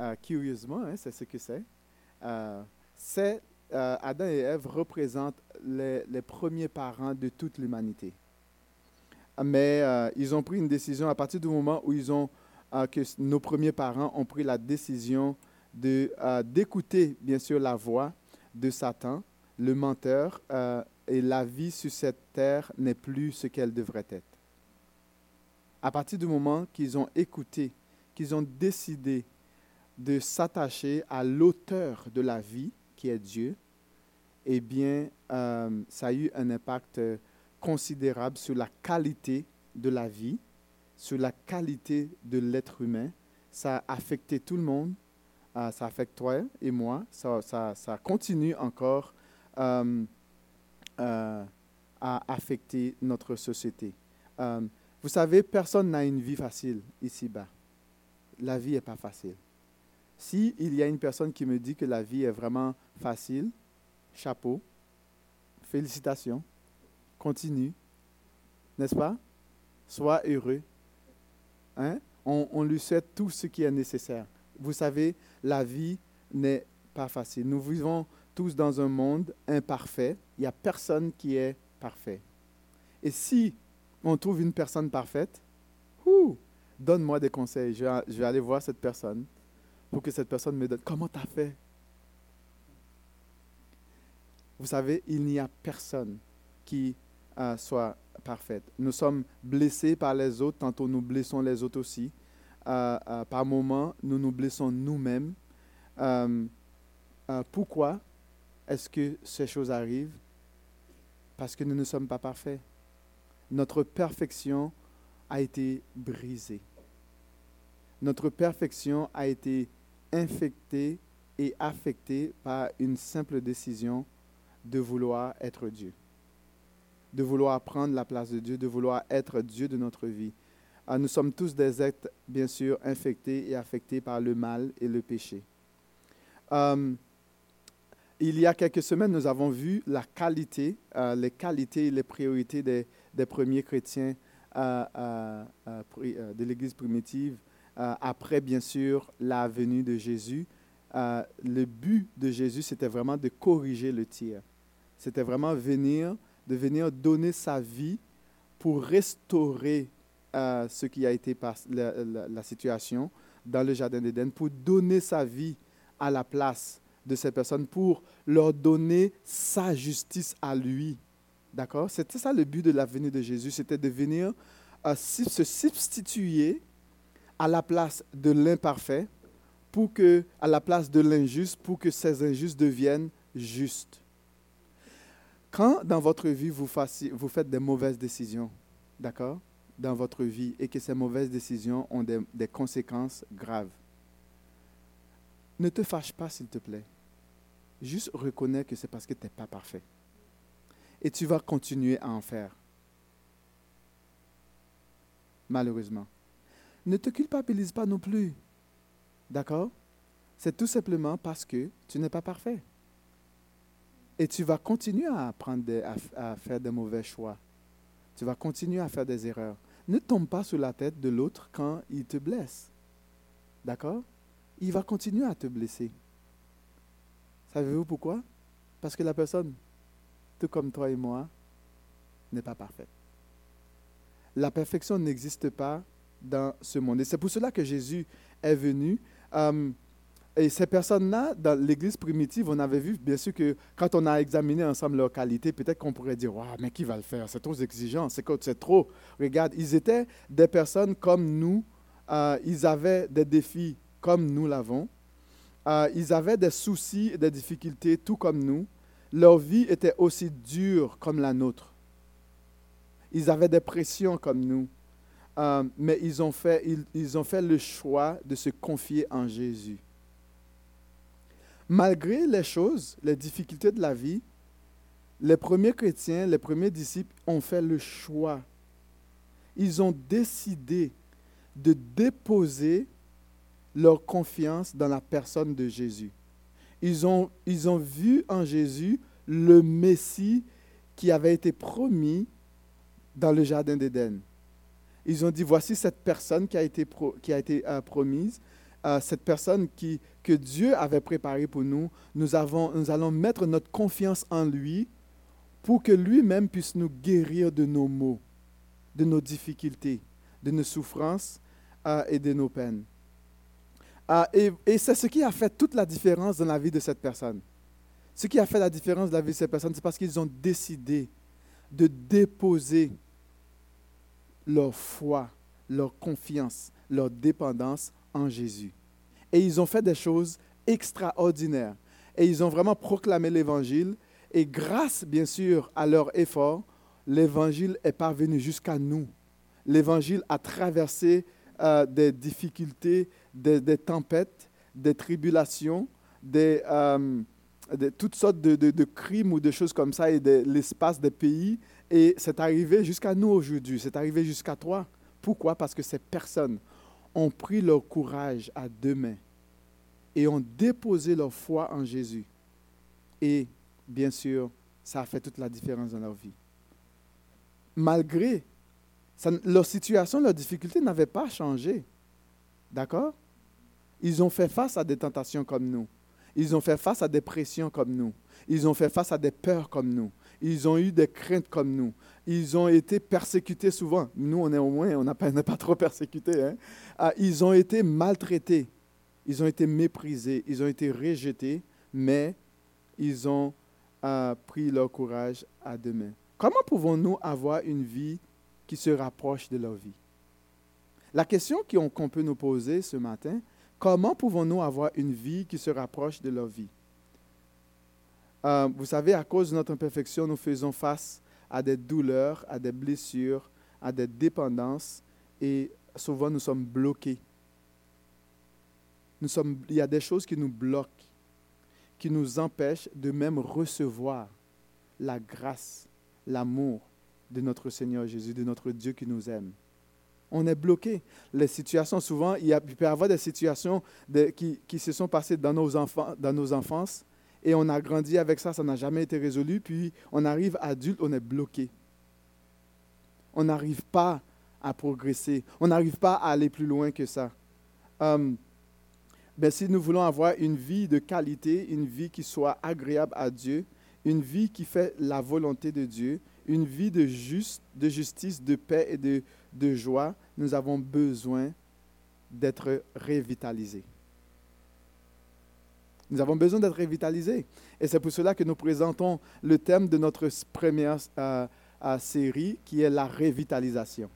euh, curieusement, hein, c'est ce que c'est. Euh, c'est euh, Adam et Ève représentent les, les premiers parents de toute l'humanité. Mais ils ont pris une décision à partir du moment où ils ont que nos premiers parents ont pris la décision de d'écouter bien sûr la voix de Satan, le menteur, et la vie sur cette terre n'est plus ce qu'elle devrait être. À partir du moment qu'ils ont écouté, qu'ils ont décidé de s'attacher à l'auteur de la vie, qui est Dieu, eh bien, euh, ça a eu un impact euh, considérable sur la qualité de la vie, sur la qualité de l'être humain. Ça a affecté tout le monde. Euh, ça affecte toi et moi. Ça, ça- ça continue encore à affecter notre société. Vous savez, personne n'a une vie facile ici-bas. La vie n'est pas facile. Si il y a une personne qui me dit que la vie est vraiment facile, chapeau, félicitations, continue, n'est-ce pas? Sois heureux. Hein? On, lui souhaite tout ce qui est nécessaire. Vous savez, la vie n'est pas facile. Nous vivons tous dans un monde imparfait. Il n'y a personne qui est parfait. Et si on trouve une personne parfaite, donne-moi des conseils. Je vais aller voir cette personne pour que cette personne me donne. Comment tu as fait? Vous savez, il n'y a personne qui euh, soit parfaite. Nous sommes blessés par les autres, tantôt nous blessons les autres aussi. Euh, euh, par moments, nous nous blessons nous-mêmes. Pourquoi est-ce que ces choses arrivent? Parce que nous ne sommes pas parfaits. Notre perfection a été brisée. Notre perfection a été infectée et affectée par une simple décision de vouloir être Dieu, de vouloir prendre la place de Dieu, de vouloir être Dieu de notre vie. Ah, Nous sommes tous des êtres, bien sûr, infectés et affectés par le mal et le péché. Euh, il y a quelques semaines, nous avons vu la qualité, euh, les qualités et les priorités des, premiers chrétiens euh, euh, de l'Église primitive, euh, après, bien sûr, la venue de Jésus. Euh, le but de Jésus, c'était vraiment de corriger le tir. C'était vraiment venir, de venir donner sa vie pour restaurer euh, ce qui a été pas- la, la- situation dans le Jardin d'Éden, pour donner sa vie à la place de ces personnes, pour leur donner sa justice à lui. D'accord? C'était ça le but de la venue de Jésus, c'était de venir se substituer à la place de l'imparfait, pour que, à la place de l'injuste, pour que ces injustes deviennent justes. Quand dans votre vie, vous, faites des mauvaises décisions, d'accord, dans votre vie, et que ces mauvaises décisions ont des, des conséquences graves, ne te fâche pas, s'il te plaît. Juste reconnais que c'est parce que tu n'es pas parfait. Et tu vas continuer à en faire. Malheureusement. Ne te culpabilise pas non plus. D'accord? C'est tout simplement parce que tu n'es pas parfait. Et tu vas continuer à, faire des mauvais choix. Tu vas continuer à faire des erreurs. Ne tombe pas sur la tête de l'autre quand il te blesse. D'accord? Il va continuer à te blesser. Savez-vous pourquoi? Parce que la personne, tout comme toi et moi, n'est pas parfaite. La perfection n'existe pas dans ce monde. Et c'est pour cela que Jésus est venu. Euh, et ces personnes-là, dans l'Église primitive, on avait vu, bien sûr, que quand on a examiné ensemble leurs qualités, peut-être qu'on pourrait dire, Waouh, mais qui va le faire? C'est trop exigeant, c'est trop. Regarde, ils étaient des personnes comme nous. Euh, ils avaient des défis comme nous l'avons. Euh, ils avaient des soucis et des difficultés, tout comme nous. Leur vie était aussi dure comme la nôtre. Ils avaient des pressions comme nous. Euh, mais ils ont, fait, ils, ont fait le choix de se confier en Jésus. Malgré les choses, les difficultés de la vie, les premiers chrétiens, les premiers disciples ont fait le choix. Ils ont décidé de déposer leur confiance dans la personne de Jésus. Ils ont, ils ont vu en Jésus le Messie qui avait été promis dans le Jardin d'Éden. Ils ont dit, voici cette personne qui a été, euh, promise. euh, cette personne que Dieu avait préparée pour nous, nous, allons mettre notre confiance en lui pour que lui-même puisse nous guérir de nos maux, de nos difficultés, de nos souffrances euh, et de nos peines. Et c'est ce qui a fait toute la différence dans la vie de cette personne. Ce qui a fait la différence dans la vie de cette personne, c'est parce qu'ils ont décidé de déposer leur foi, leur confiance, leur dépendance en Jésus. Et ils ont fait des choses extraordinaires. Et ils ont vraiment proclamé l'Évangile. Et grâce, bien sûr, à leur effort, l'Évangile est parvenu jusqu'à nous. L'Évangile a traversé euh, des difficultés, des, tempêtes, des tribulations, des, euh, toutes sortes de, de, crimes ou de choses comme ça et de l'espace des pays. Et c'est arrivé jusqu'à nous aujourd'hui. C'est arrivé jusqu'à toi. Pourquoi? Parce que ces personnes ont pris leur courage à deux mains et ont déposé leur foi en Jésus. Et bien sûr, ça a fait toute la différence dans leur vie. Malgré leur situation, leur difficulté n'avait pas changé. D'accord? Ils ont fait face à des tentations comme nous. Ils ont fait face à des pressions comme nous. Ils ont fait face à des peurs comme nous. Ils ont eu des craintes comme nous. Ils ont été persécutés souvent. Nous, on est au moins, on pas, pas, trop persécutés. Hein. Ah, ils ont été maltraités. Ils ont été méprisés. Ils ont été rejetés. Mais ils ont ah, pris leur courage à deux mains. Comment pouvons-nous avoir une vie qui se rapproche de leur vie? La question qu'on peut nous poser ce matin, comment pouvons-nous avoir une vie qui se rapproche de leur vie? Euh, vous savez, à cause de notre imperfection, nous faisons face à des douleurs, à des blessures, à des dépendances et souvent nous sommes bloqués. Il y a des choses qui nous bloquent, qui nous empêchent de même recevoir la grâce, l'amour de notre Seigneur Jésus, de notre Dieu qui nous aime. On est bloqué. Les situations, souvent, il, peut y avoir des situations qui, qui, se sont passées dans nos, enfants, dans nos enfances et on a grandi avec ça, ça n'a jamais été résolu, puis on arrive adulte, on est bloqué. On n'arrive pas à progresser, on n'arrive pas à aller plus loin que ça. Um, ben, si nous voulons avoir une vie de qualité, une vie qui soit agréable à Dieu, une vie qui fait la volonté de Dieu, une vie de, juste, de justice, de paix et de, de joie, nous avons besoin d'être revitalisés. Nous avons besoin d'être revitalisés. Et c'est pour cela que nous présentons le thème de notre première euh, euh, série, qui est la revitalisation.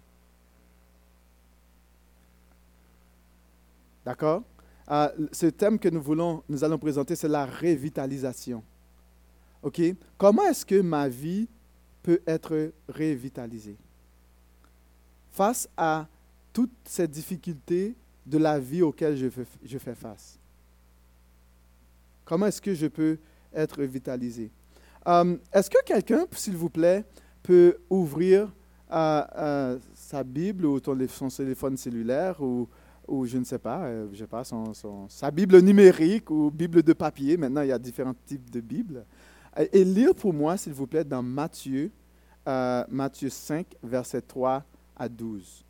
D'accord? Euh, Ce thème que nous, voulons, nous allons présenter, c'est la revitalisation. OK? Comment est-ce que ma vie peut être revitalisée? Face à toutes ces difficultés de la vie auxquelles je je fais face Comment est-ce que je peux être vitalisé? Euh, est-ce que quelqu'un, s'il vous plaît, peut ouvrir euh, euh, sa Bible ou son téléphone cellulaire ou, je ne sais pas, sais pas sa Bible numérique ou Bible de papier? Maintenant, il y a différents types de Bibles. Et, lire pour moi, s'il vous plaît, dans Matthieu, Matthieu 5, versets 3 à 12.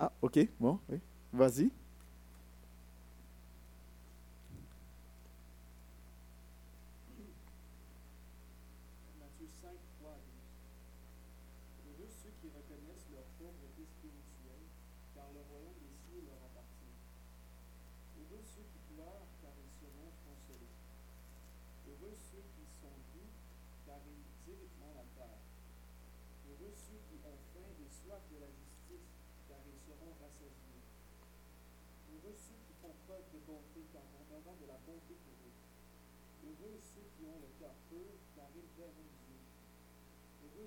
Ah, ok, bon, oui. Vas-y.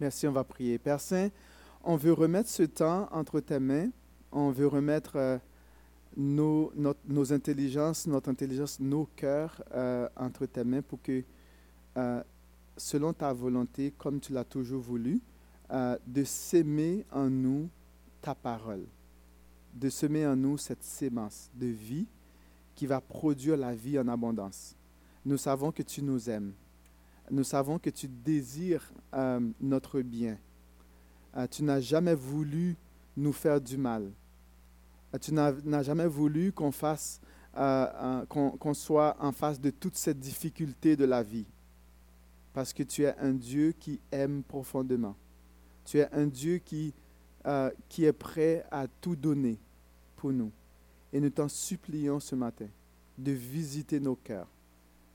Merci, on va prier. Père Saint, on veut remettre ce temps entre tes mains. On veut remettre euh, nos, intelligences, notre intelligence, nos cœurs euh, entre tes mains pour que, euh, selon ta volonté, comme tu l'as toujours voulu, de s'aimer en nous ta parole, de semer en nous cette sémence de vie qui va produire la vie en abondance. Nous savons que tu nous aimes. Nous savons que tu désires euh, notre bien. Euh, tu n'as jamais voulu nous faire du mal. Euh, tu n'as jamais voulu qu'on fasse, qu'on soit en face de toute cette difficulté de la vie. Parce que tu es un Dieu qui aime profondément. Tu es un Dieu qui, qui est prêt à tout donner pour nous. Et nous t'en supplions ce matin de visiter nos cœurs,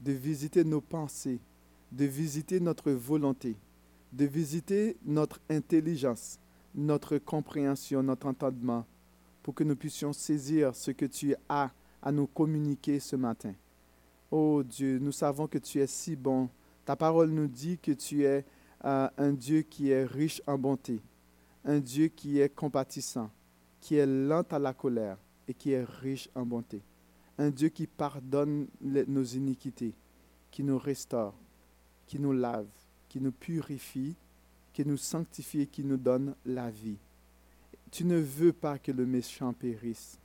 de visiter nos pensées, de visiter notre volonté, de visiter notre intelligence, notre compréhension, notre entendement, pour que nous puissions saisir ce que tu as à nous communiquer ce matin. Oh Dieu, nous savons que tu es si bon. Ta parole nous dit que tu es euh, un Dieu qui est riche en bonté, un Dieu qui est compatissant, qui est lent à la colère et qui est riche en bonté. Un Dieu qui pardonne nos iniquités, qui nous restaure, qui nous lave, qui nous purifie, qui nous sanctifie et qui nous donne la vie. Tu ne veux pas que le méchant périsse,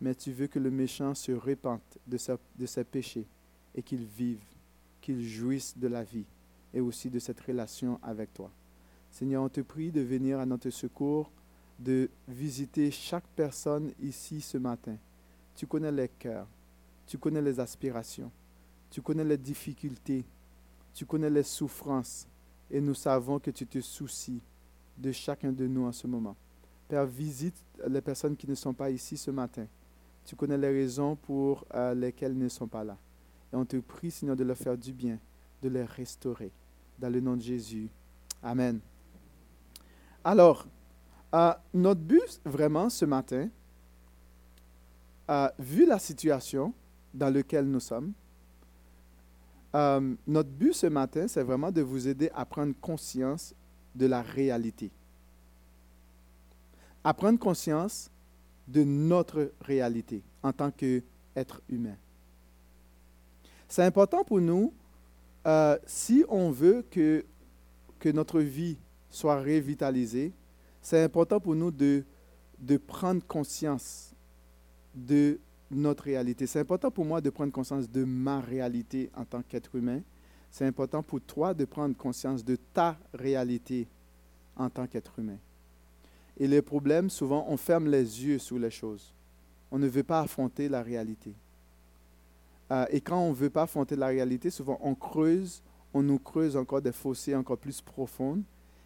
mais tu veux que le méchant se répande de, de ses péchés et qu'il vive, qu'il jouisse de la vie et aussi de cette relation avec toi. Seigneur, on te prie de venir à notre secours, de visiter chaque personne ici ce matin. Tu connais les cœurs, tu connais les aspirations, tu connais les difficultés, tu connais les souffrances et nous savons que tu te soucies de chacun de nous en ce moment. Père, visite les personnes qui ne sont pas ici ce matin. Tu connais les raisons pour euh, lesquelles ils ne sont pas là. Et on te prie, Seigneur, de leur faire du bien, de les restaurer. Dans le nom de Jésus. Amen. Alors, euh, notre but vraiment ce matin, euh, vu la situation dans laquelle nous sommes, euh, notre but ce matin, c'est vraiment de vous aider à prendre conscience de la réalité. À prendre conscience de notre réalité en tant qu'être humain. C'est important pour nous, euh, si on veut que, que notre vie soit revitalisée, c'est important pour nous de, de prendre conscience de notre réalité. C'est important pour moi de prendre conscience de ma réalité en tant qu'être humain. C'est important pour toi de prendre conscience de ta réalité en tant qu'être humain. Et les problèmes, souvent, on ferme les yeux sur les choses. On ne veut pas affronter la réalité. Euh, et quand on ne veut pas affronter la réalité, souvent on creuse, on nous creuse encore des fossés encore plus profonds.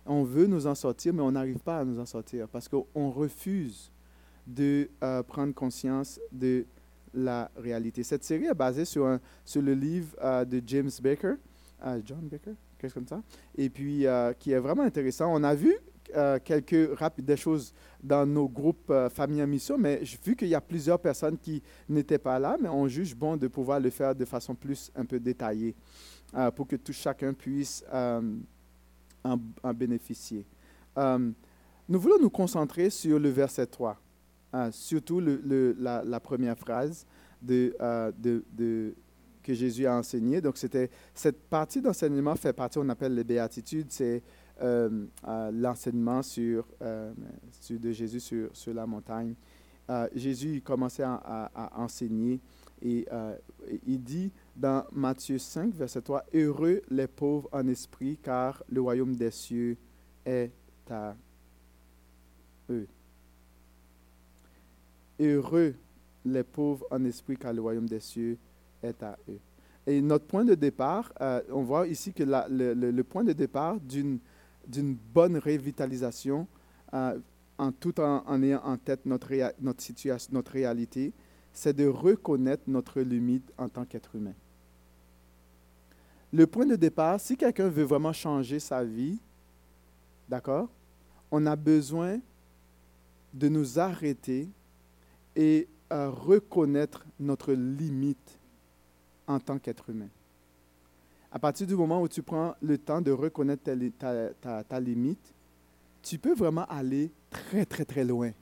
On veut nous en sortir, mais on n'arrive pas à nous en sortir parce qu'on refuse de euh, prendre conscience de la réalité. Cette série est basée sur, sur le livre euh, de James Baker, euh, John Baker, quelque chose comme ça, et puis qui est vraiment intéressant. On a vu quelques rapides des choses dans nos groupes Famille en Mission, mais vu qu'il y a plusieurs personnes qui n'étaient pas là, mais on juge bon de pouvoir le faire de façon plus un peu détaillée pour que tout chacun puisse en, en bénéficier. Nous voulons nous concentrer sur le verset 3, hein, surtout la, première phrase euh, que Jésus a enseigné. Donc, c'était cette partie d'enseignement fait partie, on appelle les béatitudes, c'est euh, euh, l'enseignement sur, de Jésus sur, sur la montagne. Jésus commençait à, à, enseigner et il dit dans Matthieu 5, verset 3, Heureux les pauvres en esprit, car le royaume des cieux est à eux. Heureux les pauvres en esprit, car le royaume des cieux est à eux. Et notre point de départ, euh, on voit ici que le, le, point de départ d'une bonne revitalisation, euh, en tout en, en, ayant en tête notre, notre situation, notre réalité, c'est de reconnaître notre limite en tant qu'être humain. Le point de départ, si quelqu'un veut vraiment changer sa vie, d'accord, on a besoin de nous arrêter et euh, reconnaître notre limite en tant qu'être humain. À partir du moment où tu prends le temps de reconnaître ta limite, tu peux vraiment aller très, très, très loin.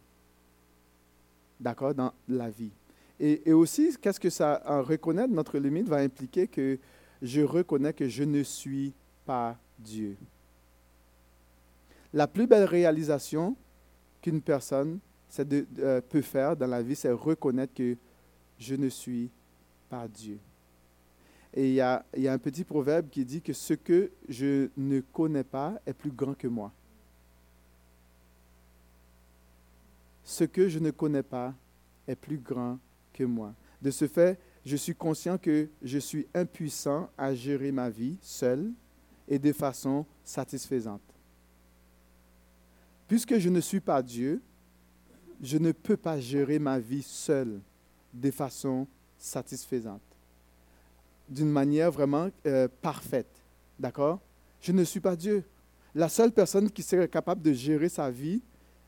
D'accord, dans la vie. Et, et aussi, qu'est-ce que ça, en reconnaître notre limite va impliquer que je reconnais que je ne suis pas Dieu. La plus belle réalisation qu'une personne de, euh, peut faire dans la vie, c'est reconnaître que je ne suis pas Dieu. Et il y, a, il y a un petit proverbe qui dit que ce que je ne connais pas est plus grand que moi. Ce que je ne connais pas est plus grand que moi. De ce fait, je suis conscient que je suis impuissant à gérer ma vie seul et de façon satisfaisante. Puisque je ne suis pas Dieu, je ne peux pas gérer ma vie seul de façon satisfaisante, d'une manière vraiment euh, parfaite. D'accord? Je ne suis pas Dieu. La seule personne qui serait capable de gérer sa vie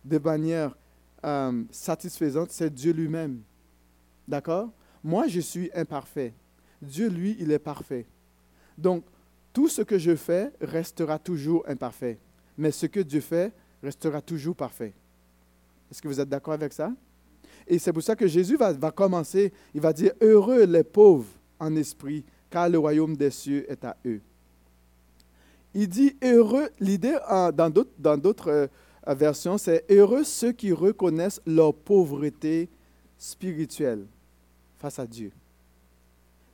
de manière euh, satisfaisante, c'est Dieu lui-même. D'accord? Moi, je suis imparfait. Dieu, lui, il est parfait. Donc, tout ce que je fais restera toujours imparfait. Mais ce que Dieu fait restera toujours parfait. Est-ce que vous êtes d'accord avec ça? Et c'est pour ça que Jésus va, commencer, il va dire, heureux les pauvres en esprit, car le royaume des cieux est à eux. Il dit heureux, l'idée dans d'autres, dans d'autres euh, versions, c'est heureux ceux qui reconnaissent leur pauvreté spirituelle face à Dieu.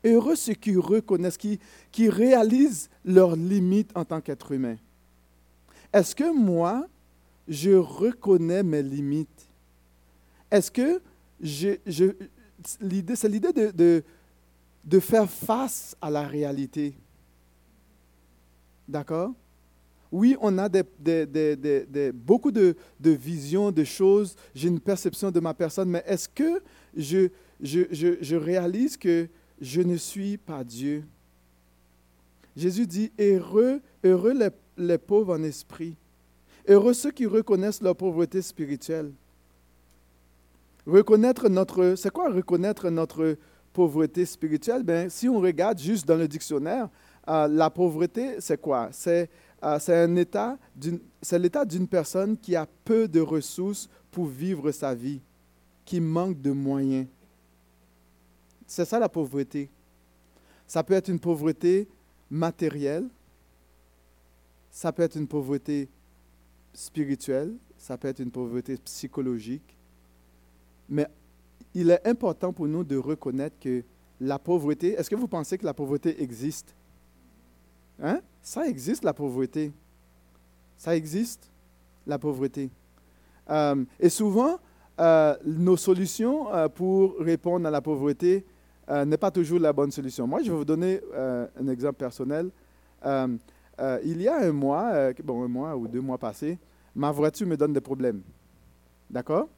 Heureux ceux qui reconnaissent, qui, qui réalisent leurs limites en tant qu'être humain. Est-ce que moi, je reconnais mes limites? Est-ce que je, je, l'idée, c'est l'idée de, de, faire face à la réalité? D'accord? Oui, on a des, des, des, beaucoup de, de, visions, de choses, j'ai une perception de ma personne, mais est-ce que je, je, je, je, réalise que je ne suis pas Dieu? Jésus dit, heureux, heureux les, les pauvres en esprit, Heureux ceux qui reconnaissent leur pauvreté spirituelle. Reconnaître notre. C'est quoi reconnaître notre pauvreté spirituelle? Bien, si on regarde juste dans le dictionnaire, euh, la pauvreté, c'est quoi? C'est euh, un état c'est l'état d'une personne qui a peu de ressources pour vivre sa vie, qui manque de moyens. C'est ça la pauvreté. Ça peut être une pauvreté matérielle, ça peut être une pauvreté spirituelle, ça peut être une pauvreté psychologique, mais il est important pour nous de reconnaître que la pauvreté, est-ce que vous pensez que la pauvreté existe? Hein? Ça existe, la pauvreté. Ça existe, la pauvreté. Euh, et souvent, euh, nos solutions euh, pour répondre à la pauvreté n'est pas toujours la bonne solution. Moi, je vais vous donner un exemple personnel. Euh, il y a un mois, euh, bon, un mois ou deux mois passés, ma voiture me donne des problèmes. D'accord?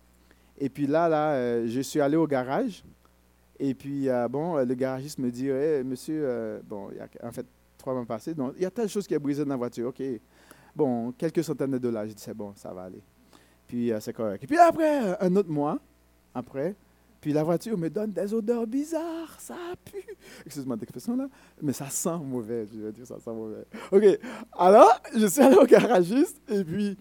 Et puis là, là, euh, je suis allé au garage. Et puis, bon, le garagiste me dit, monsieur, bon, il y a, en fait, trois mois passés, donc, il y a telle chose qui est brisée dans la voiture. OK. Bon, quelques centaines de dollars. Je dis, c'est bon, ça va aller. Puis, c'est correct. Et puis après, un autre mois, après, puis la voiture me donne des odeurs bizarres, ça pue. Excuse-moi d'expression là, mais ça sent mauvais, je veux dire, ça sent mauvais. OK, alors je suis allé au garagiste et puis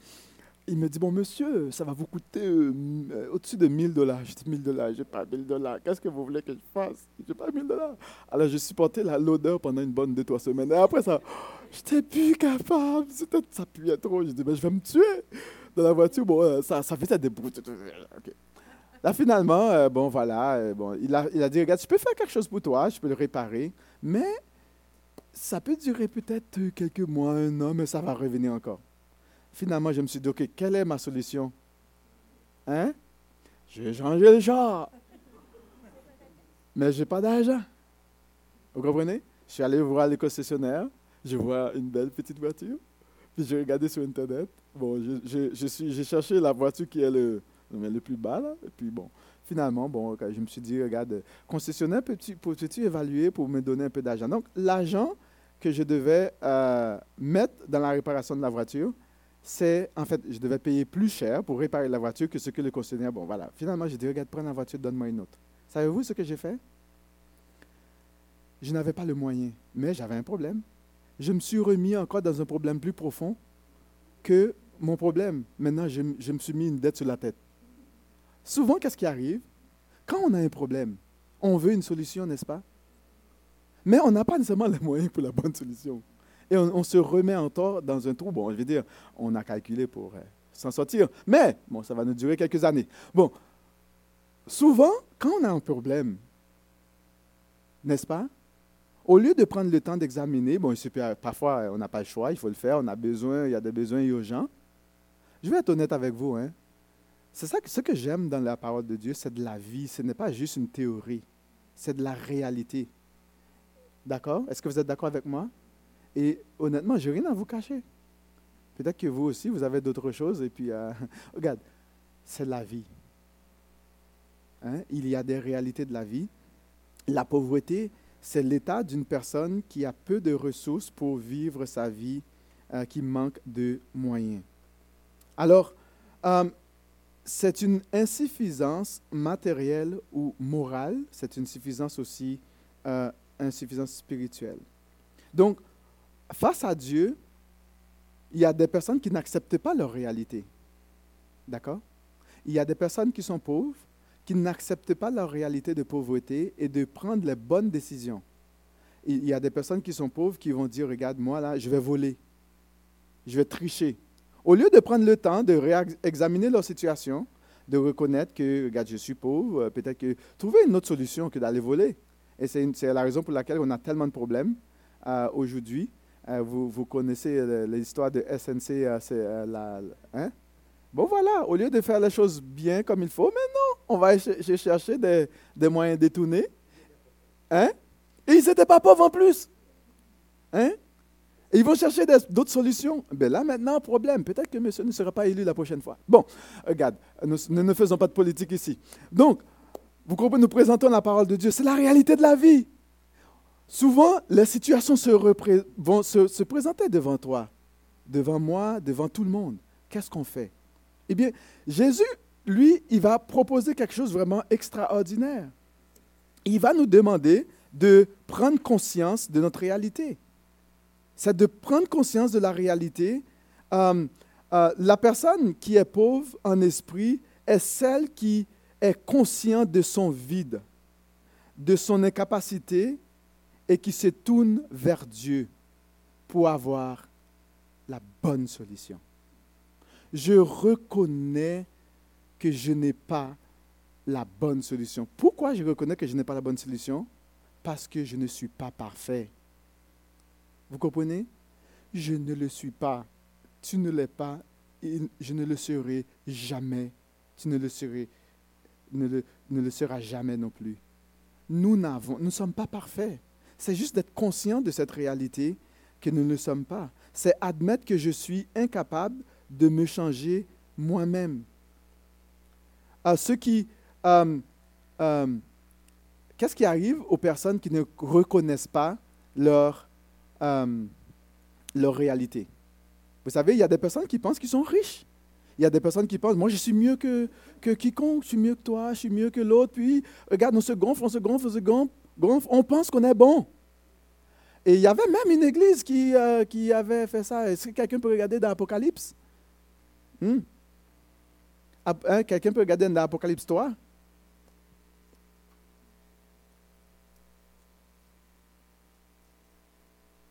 il me dit, bon monsieur, ça va vous coûter euh, au-dessus de 1000 dollars. Je dis, 1000 dollars, je n'ai pas 1000 dollars. Qu'est-ce que vous voulez que je fasse? Je n'ai pas 1000 dollars. Alors je supportais l'odeur pendant une bonne deux, trois semaines. Et après ça, je n'étais plus capable, ça puait trop. Je dis, ben, je vais me tuer dans la voiture. Bon, euh, ça, ça des bruits. OK. Là, finalement, euh, bon, voilà, euh, bon, il, a, il a dit, regarde, je peux faire quelque chose pour toi, je peux le réparer, mais ça peut durer peut-être quelques mois, un an, mais ça va revenir encore. Finalement, je me suis dit, OK, quelle est ma solution? Hein? J'ai changé le genre. Mais je n'ai pas d'argent. Vous comprenez? Je suis allé voir le concessionnaire, je vois une belle petite voiture, puis j'ai regardé sur Internet. Bon, j'ai je, cherché la voiture qui est le, le plus bas, là. Et puis, bon, finalement, bon, je me suis dit, regarde, concessionnaire, peux-tu peux évaluer pour me donner un peu d'argent? Donc, l'argent que je devais euh, mettre dans la réparation de la voiture, c'est, en fait, je devais payer plus cher pour réparer la voiture que ce que le concessionnaire, bon, voilà. Finalement, j'ai dit, regarde, prends la voiture, donne-moi une autre. Savez-vous ce que j'ai fait? Je n'avais pas le moyen, mais j'avais un problème. Je me suis remis encore dans un problème plus profond que mon problème, maintenant, je, je me suis mis une dette sur la tête. Souvent, qu'est-ce qui arrive? Quand on a un problème, on veut une solution, n'est-ce pas? Mais on n'a pas nécessairement les moyens pour la bonne solution. Et on, se remet encore dans un trou. Bon, je veux dire, on a calculé pour euh, s'en sortir. Mais, bon, ça va nous durer quelques années. Bon, souvent, quand on a un problème, n'est-ce pas? Au lieu de prendre le temps d'examiner, bon, pas- parfois on n'a pas le choix, il faut le faire, on a besoin, il y a des besoins urgents. Je vais être honnête avec vous, hein. C'est ça que ce que j'aime dans la parole de Dieu, c'est de la vie. Ce n'est pas juste une théorie, c'est de la réalité. D'accord? Est-ce que vous êtes d'accord avec moi? Et honnêtement, je n'ai rien à vous cacher. Peut-être que vous aussi, vous avez d'autres choses. Et puis, euh, regarde, c'est la vie. Hein? Il y a des réalités de la vie. La pauvreté, c'est l'état d'une personne qui a peu de ressources pour vivre sa vie, euh, qui manque de moyens. Alors, euh, c'est une insuffisance matérielle ou morale, c'est une suffisance aussi euh, insuffisance spirituelle. Donc, face à Dieu, il y a des personnes qui n'acceptent pas leur réalité. D'accord? Il y a des personnes qui sont pauvres, qui n'acceptent pas leur réalité de pauvreté et de prendre les bonnes décisions. Il y a des personnes qui sont pauvres qui vont dire, regarde, moi là, je vais voler, je vais tricher. Au lieu de prendre le temps de réexaminer leur situation, de reconnaître que, regarde, je suis pauvre, euh, peut-être que trouver une autre solution que d'aller voler. Et c'est la raison pour laquelle on a tellement de problèmes euh, aujourd'hui. Euh, vous, connaissez l'histoire de SNC, hein? Bon voilà, au lieu de faire les choses bien comme il faut, mais non, on va ch- ch- chercher des, des moyens détournés. Hein? Et ils n'étaient pas pauvres en plus. Hein? Ils vont chercher d'autres solutions. Ben là, maintenant, problème. Peut-être que monsieur ne sera pas élu la prochaine fois. Bon, regarde, ne faisons pas de politique ici. Donc, vous comprenez, nous présentons la parole de Dieu. C'est la réalité de la vie. Souvent, les situations se vont se, se présenter devant toi, devant moi, devant tout le monde. Qu'est-ce qu'on fait? Eh bien, Jésus, lui, il va proposer quelque chose vraiment extraordinaire. Il va nous demander de prendre conscience de notre réalité. C'est de prendre conscience de la réalité. Euh, euh, la personne qui est pauvre en esprit est celle qui est consciente de son vide, de son incapacité et qui se tourne vers Dieu pour avoir la bonne solution. Je reconnais que je n'ai pas la bonne solution. Pourquoi je reconnais que je n'ai pas la bonne solution? Parce que je ne suis pas parfait. Vous comprenez? Je ne le suis pas. Tu ne l'es pas. je ne le serai jamais. Tu ne le seras jamais non plus. Nous n'avons, nous ne sommes pas parfaits. C'est juste d'être conscient de cette réalité que nous ne le sommes pas. C'est admettre que je suis incapable de me changer moi-même. À ceux qui, euh, euh, qu'est-ce qui arrive aux personnes qui ne reconnaissent pas leur, euh, leur réalité Vous savez, il y a des personnes qui pensent qu'ils sont riches. Il y a des personnes qui pensent, moi je suis mieux que, que quiconque, je suis mieux que toi, je suis mieux que l'autre. Puis, regarde, on se gonfle, on se gonfle, on se gonfle, on pense qu'on est bon. Et il y avait même une église qui, euh, qui avait fait ça. Est-ce que quelqu'un peut regarder dans l'Apocalypse Hmm? Hein, Quelqu'un peut regarder dans l'Apocalypse 3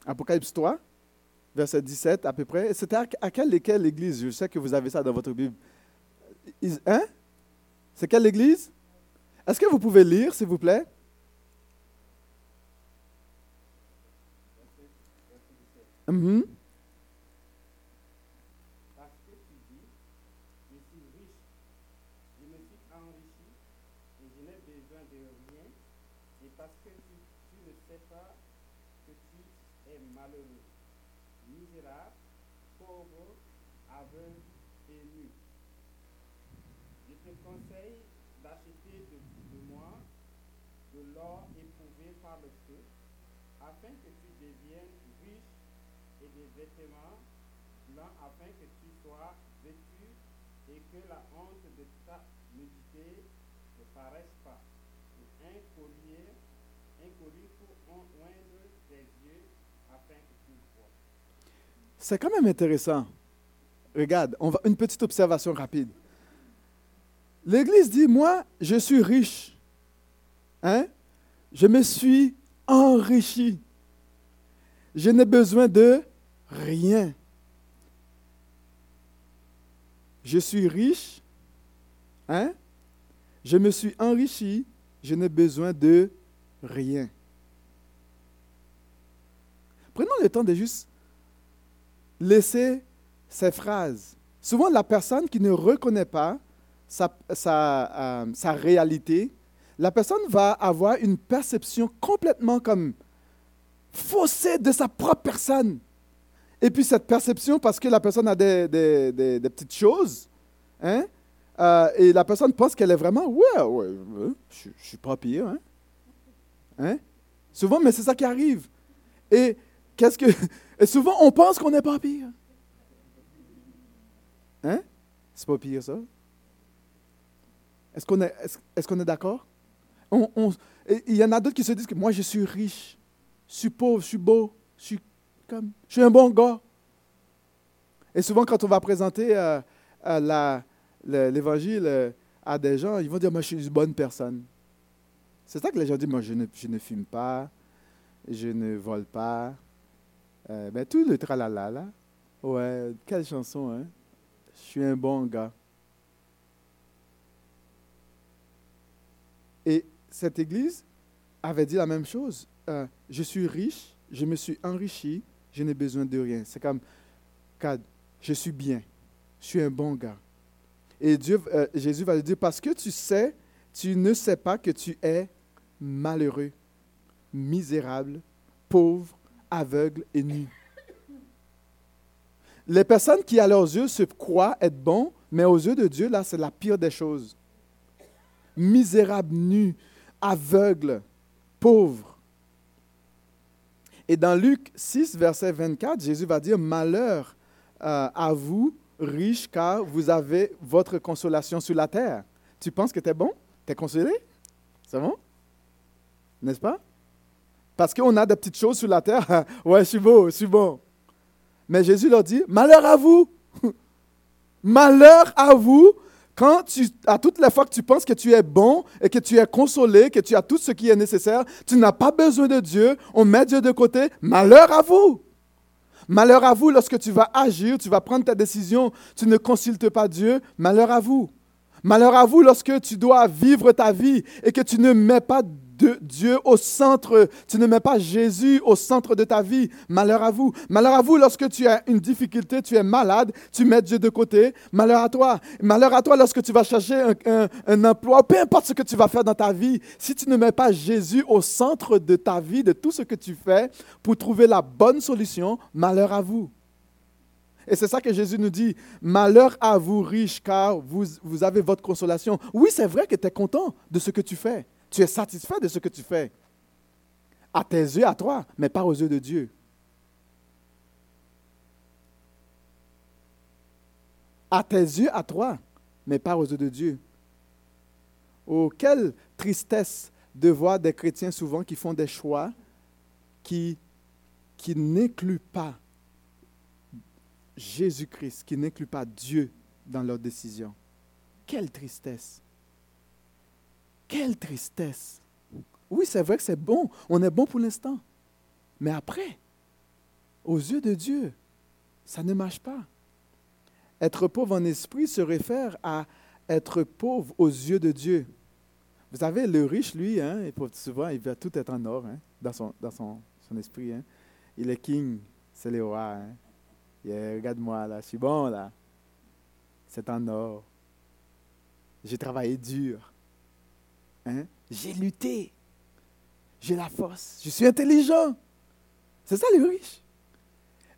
Apocalypse 3, verset 17 à peu près. C'était à, à quelle, église Je sais que vous avez ça dans votre Bible. Hein? C'est quelle église? Est-ce que vous pouvez lire, s'il vous plaît? Mhm que tu dis, je suis riche, je me suis enrichi et je n'ai besoin de rien, et parce que tu, tu ne sais pas que tu es malheureux, misérable, pauvre, aveugle et nu. Je te conseille d'acheter de, de moi de l'or éprouvé par le feu, afin que tu deviennes riche et des vêtements blancs afin que tu sois vêtu et que la honte de ta nudité ne paraisse pas. Et un collier, un collier pour oindre tes yeux afin que tu vois. C'est quand même intéressant. Regarde, on va, une petite observation rapide. L'Église dit, moi, je suis riche. Hein? Je me suis enrichi. Je n'ai besoin de rien. Je suis riche. Hein? Je me suis enrichi. Je n'ai besoin de rien. Prenons le temps de juste laisser ces phrases. Souvent, la personne qui ne reconnaît pas sa, sa, sa réalité, la personne va avoir une perception complètement comme faussée de sa propre personne. Et puis cette perception, parce que la personne a des, des, des, petites choses, hein, euh, et la personne pense qu'elle est vraiment, ouais, ouais, je, ne suis pas pire. Hein? Hein? Souvent, mais c'est ça qui arrive. Et qu'est-ce que. Et souvent, on pense qu'on n'est pas pire. Hein? C'est pas pire, ça? Est-ce qu'on est, est, est d'accord? il y en a d'autres qui se disent que moi, je suis riche, je suis pauvre, je suis beau, comme, je suis un bon gars. Et souvent, quand on va présenter euh, euh, l'évangile euh, à des gens, ils vont dire, moi, je suis une bonne personne. C'est ça que les gens disent, moi, je ne, je ne fume pas, je ne vole pas. ben, tout le tralala, là. Ouais, quelle chanson, hein? Je suis un bon gars. Et cette église avait dit la même chose. Je suis riche, je me suis enrichi, je n'ai besoin de rien. C'est comme, je suis bien, je suis un bon gars. Et Dieu, euh, Jésus va lui dire, parce que tu sais, tu ne sais pas que tu es malheureux, misérable, pauvre, aveugle et nu. Les personnes qui, à leurs yeux, se croient être bons, mais aux yeux de Dieu, là, c'est la pire des choses. Misérable, nu, aveugle, pauvre. Et dans Luc 6, verset 24, Jésus va dire, Malheur euh, à vous, riches, car vous avez votre consolation sur la terre. Tu penses que tu es bon? Tu es consolé? C'est bon? N'est-ce pas? Parce qu'on a des petites choses sur la terre. ouais, je suis beau, je suis bon. Mais Jésus leur dit, malheur à vous. malheur à vous quand tu, à toutes les fois que tu penses que tu es bon et que tu es consolé, que tu as tout ce qui est nécessaire, tu n'as pas besoin de Dieu, on met Dieu de côté, malheur à vous. Malheur à vous lorsque tu vas agir, tu vas prendre ta décision, tu ne consultes pas Dieu, malheur à vous. Malheur à vous lorsque tu dois vivre ta vie et que tu ne mets pas de Dieu au centre. Tu ne mets pas Jésus au centre de ta vie. Malheur à vous. Malheur à vous lorsque tu as une difficulté, tu es malade, tu mets Dieu de côté. Malheur à toi. Malheur à toi lorsque tu vas chercher un, un, emploi, peu importe ce que tu vas faire dans ta vie. Si tu ne mets pas Jésus au centre de ta vie, de tout ce que tu fais pour trouver la bonne solution, malheur à vous. Et c'est ça que Jésus nous dit. Malheur à vous riches, car vous, vous avez votre consolation. Oui, c'est vrai que tu es content de ce que tu fais. Tu es satisfait de ce que tu fais. À tes yeux, à toi, mais pas aux yeux de Dieu. À tes yeux, à toi, mais pas aux yeux de Dieu. Oh, quelle tristesse de voir des chrétiens souvent qui font des choix qui, qui n'incluent pas Jésus-Christ, qui n'incluent pas Dieu dans leurs décisions. Quelle tristesse. Quelle tristesse. Oui, c'est vrai que c'est bon. On est bon pour l'instant. Mais après, aux yeux de Dieu, ça ne marche pas. Être pauvre en esprit se réfère à être pauvre aux yeux de Dieu. Vous savez, le riche, lui, hein, souvent, il veut tout être en or hein, dans, son esprit. Hein. Il est king, c'est le roi. Hein. Regarde-moi, là, je suis bon, là. C'est en or. J'ai travaillé dur. Hein? J'ai lutté. J'ai la force. Je suis intelligent. C'est ça les riches.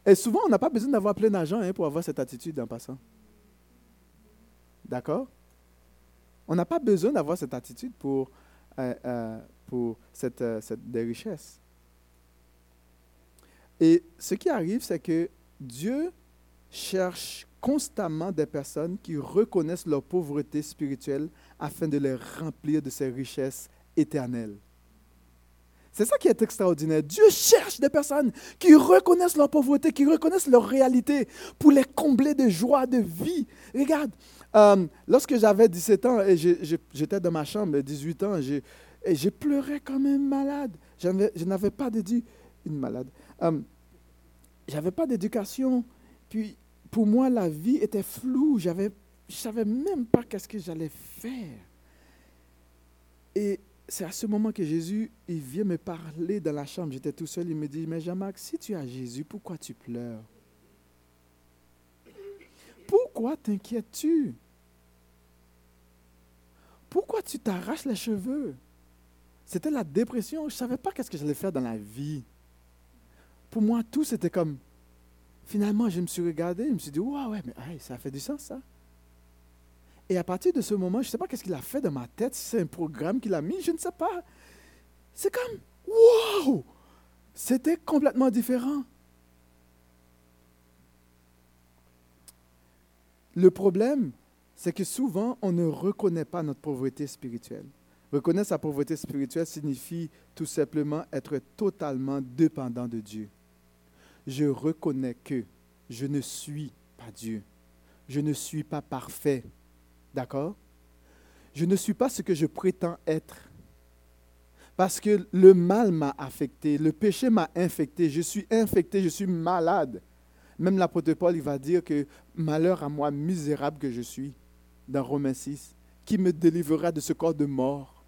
Et souvent, on n'a pas besoin d'avoir plein d'argent hein, pour avoir cette attitude en passant. D'accord? On n'a pas besoin d'avoir cette attitude pour, euh, euh, pour cette, euh, cette, des richesses. Et ce qui arrive, c'est que Dieu cherche constamment des personnes qui reconnaissent leur pauvreté spirituelle afin de les remplir de ses richesses éternelles. C'est ça qui est extraordinaire. Dieu cherche des personnes qui reconnaissent leur pauvreté, qui reconnaissent leur réalité pour les combler de joie, de vie. Regarde, euh, lorsque j'avais 17 ans et j'étais dans ma chambre, 18 ans, et j'ai pleuré comme un malade. Je n'avais pas. Une malade. Euh, j'avais pas d'éducation. Puis, pour moi, la vie était floue. Je ne savais même pas qu'est-ce que j'allais faire. Et c'est à ce moment que Jésus, il vient me parler dans la chambre. J'étais tout seul. Il me dit, mais Jean-Marc, si tu as Jésus, pourquoi tu pleures? Pourquoi t'inquiètes-tu? Pourquoi tu t'arraches les cheveux? C'était la dépression. Je ne savais pas qu'est-ce que j'allais faire dans la vie. Pour moi, tout c'était comme... Finalement, je me suis regardé, je me suis dit, ouais, ouais, mais ça fait du sens, ça. Et à partir de ce moment, je ne sais pas qu'est-ce qu'il a fait dans ma tête, si c'est un programme qu'il a mis, je ne sais pas. C'est comme, wow! C'était complètement différent. Le problème, c'est que souvent, on ne reconnaît pas notre pauvreté spirituelle. Reconnaître sa pauvreté spirituelle signifie tout simplement être totalement dépendant de Dieu. Je reconnais que je ne suis pas Dieu. Je ne suis pas parfait. D'accord? Je ne suis pas ce que je prétends être. Parce que le mal m'a affecté, le péché m'a infecté, je suis infecté, je suis malade. Même l'apôtre Paul, il va dire que malheur à moi, misérable que je suis, dans Romains 6, qui me délivrera de ce corps de mort.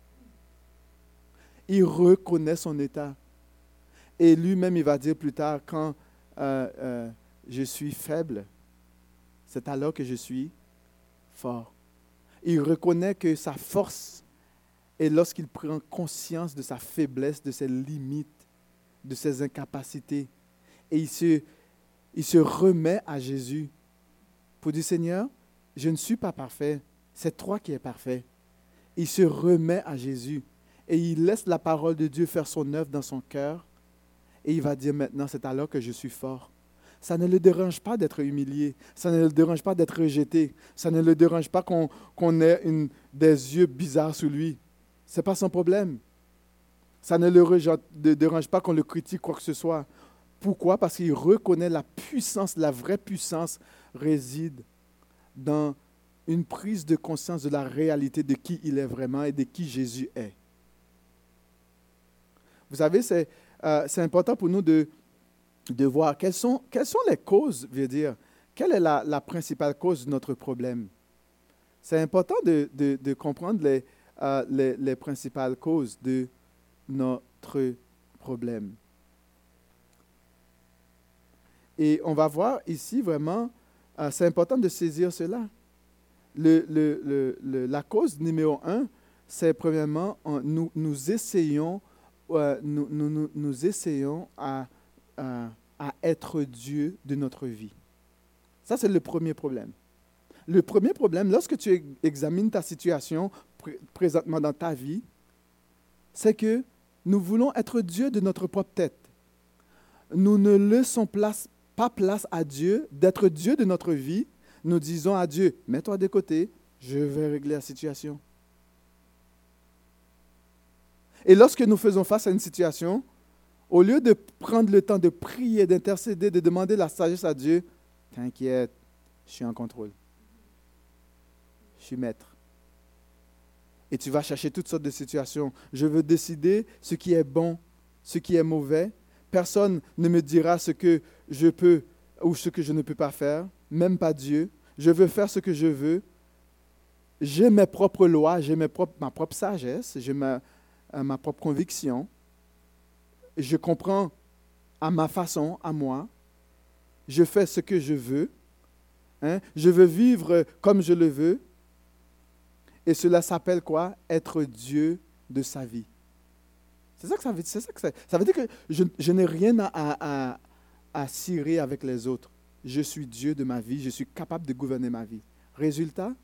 Il reconnaît son état. Et lui-même, il va dire plus tard, quand euh, euh, je suis faible, c'est alors que je suis fort. Il reconnaît que sa force est lorsqu'il prend conscience de sa faiblesse, de ses limites, de ses incapacités. Et il se, il se remet à Jésus pour dire, Seigneur, je ne suis pas parfait, c'est toi qui es parfait. Il se remet à Jésus et il laisse la parole de Dieu faire son œuvre dans son cœur. Et il va dire maintenant, c'est alors que je suis fort. Ça ne le dérange pas d'être humilié. Ça ne le dérange pas d'être rejeté. Ça ne le dérange pas qu'on ait des yeux bizarres sur lui. Ce n'est pas son problème. Ça ne le dérange pas qu'on le critique quoi que ce soit. Pourquoi? Parce qu'il reconnaît la puissance, la vraie puissance réside dans une prise de conscience de la réalité de qui il est vraiment et de qui Jésus est. Vous savez, c'est euh, important pour nous de, de voir quelles sont, quelles sont les causes, je veux dire, quelle est la, principale cause de notre problème? C'est important de, de, comprendre les, euh, les, les, principales causes de notre problème. Et on va voir ici vraiment, euh, c'est important de saisir cela. Le, le, le, la cause numéro un, c'est premièrement, nous, nous essayons, nous, nous, essayons à, à être Dieu de notre vie. Ça, c'est le premier problème. Le premier problème, lorsque tu examines ta situation présentement dans ta vie, c'est que nous voulons être Dieu de notre propre tête. Nous ne laissons pas place à Dieu d'être Dieu de notre vie. Nous disons à Dieu, mets-toi de côté, je vais régler la situation. Et lorsque nous faisons face à une situation, au lieu de prendre le temps de prier, d'intercéder, de demander la sagesse à Dieu, t'inquiète, je suis en contrôle. Je suis maître. Et tu vas chercher toutes sortes de situations. Je veux décider ce qui est bon, ce qui est mauvais. Personne ne me dira ce que je peux ou ce que je ne peux pas faire, même pas Dieu. Je veux faire ce que je veux. J'ai mes propres lois, j'ai ma propre sagesse, j'ai ma, euh, ma propre conviction je comprends à ma façon, à moi. Je fais ce que je veux. Hein. Je veux vivre comme je le veux. Et cela s'appelle quoi? Être Dieu de sa vie. C'est ça que ça veut dire. Ça, que ça, veut dire que je, n'ai rien à, à, à cirer avec les autres. Je suis Dieu de ma vie. Je suis capable de gouverner ma vie. Résultat,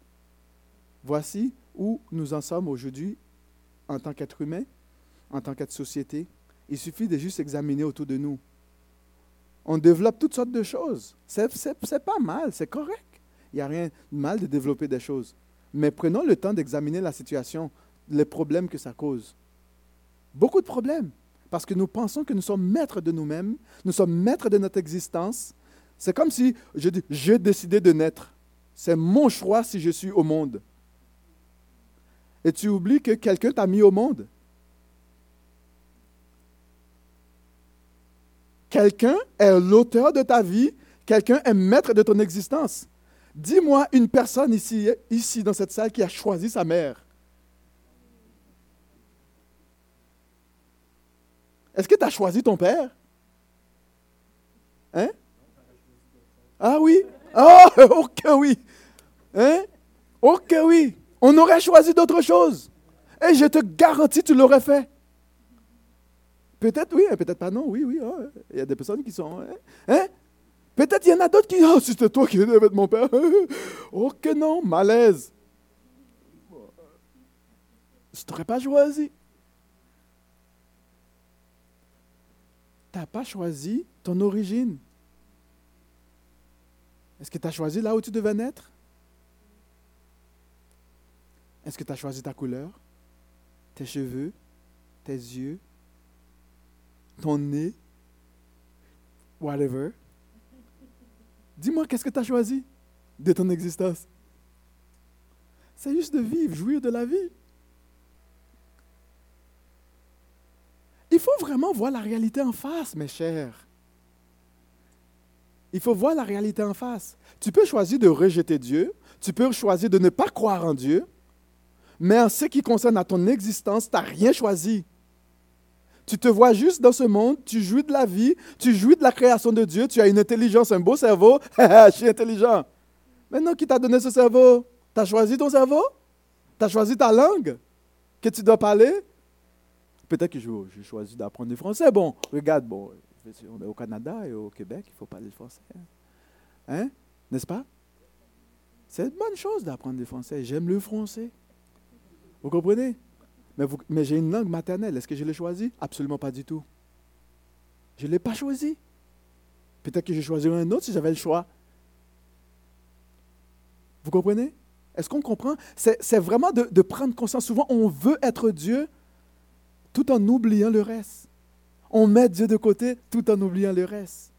voici où nous en sommes aujourd'hui en tant qu'être humain, en tant qu'être société, il suffit de juste examiner autour de nous. On développe toutes sortes de choses. C'est pas mal, c'est correct. Il n'y a rien de mal de développer des choses. Mais prenons le temps d'examiner la situation, les problèmes que ça cause. Beaucoup de problèmes. parce que nous pensons que nous sommes maîtres de nous-mêmes, nous sommes maîtres de notre existence. C'est comme si je dis, j'ai décidé de naître. C'est mon choix si je suis au monde. Et tu oublies que quelqu'un t'a mis au monde. Quelqu'un est l'auteur de ta vie, quelqu'un est maître de ton existence. Dis-moi une personne ici, ici dans cette salle qui a choisi sa mère. Est-ce que tu as choisi ton père? Hein? Ah oui? Ah, oh que oui! Hein? Oh que oui! On aurait choisi d'autres choses. Et je te garantis, tu l'aurais fait. Peut-être oui, hein, peut-être pas non, oui, oui. Ah, il y a des personnes qui sont. Hein? hein? Peut-être il y en a d'autres qui. Oh, c'était toi qui devais être mon père. oh que non, malaise. Je t'aurais pas choisi. Tu n'as pas choisi ton origine. Est-ce que tu as choisi là où tu devais naître? Est-ce que tu as choisi ta couleur, tes cheveux, tes yeux, ton nez, whatever? Dis-moi, qu'est-ce que tu as choisi de ton existence? C'est juste de vivre, jouir de la vie. Il faut vraiment voir la réalité en face, mes chers. Il faut voir la réalité en face. Tu peux choisir de rejeter Dieu, tu peux choisir de ne pas croire en Dieu, mais en ce qui concerne à ton existence, tu n'as rien choisi. Tu te vois juste dans ce monde, tu jouis de la vie, tu jouis de la création de Dieu, tu as une intelligence, un beau cerveau. je suis intelligent. Maintenant, qui t'a donné ce cerveau? Tu as choisi ton cerveau? Tu as choisi ta langue que tu dois parler? Peut-être que j'ai choisi d'apprendre le français. Bon, regarde, bon, on est au Canada et au Québec, il faut parler le français. Hein? N'est-ce pas? C'est une bonne chose d'apprendre le français. J'aime le français. Vous comprenez? Mais, j'ai une langue maternelle. Est-ce que je l'ai choisi Absolument pas du tout. Je ne l'ai pas choisi. Peut-être que j'ai choisi un autre si j'avais le choix. Vous comprenez? Est-ce qu'on comprend? C'est vraiment de, prendre conscience. Souvent, on veut être Dieu tout en oubliant le reste. On met Dieu de côté tout en oubliant le reste.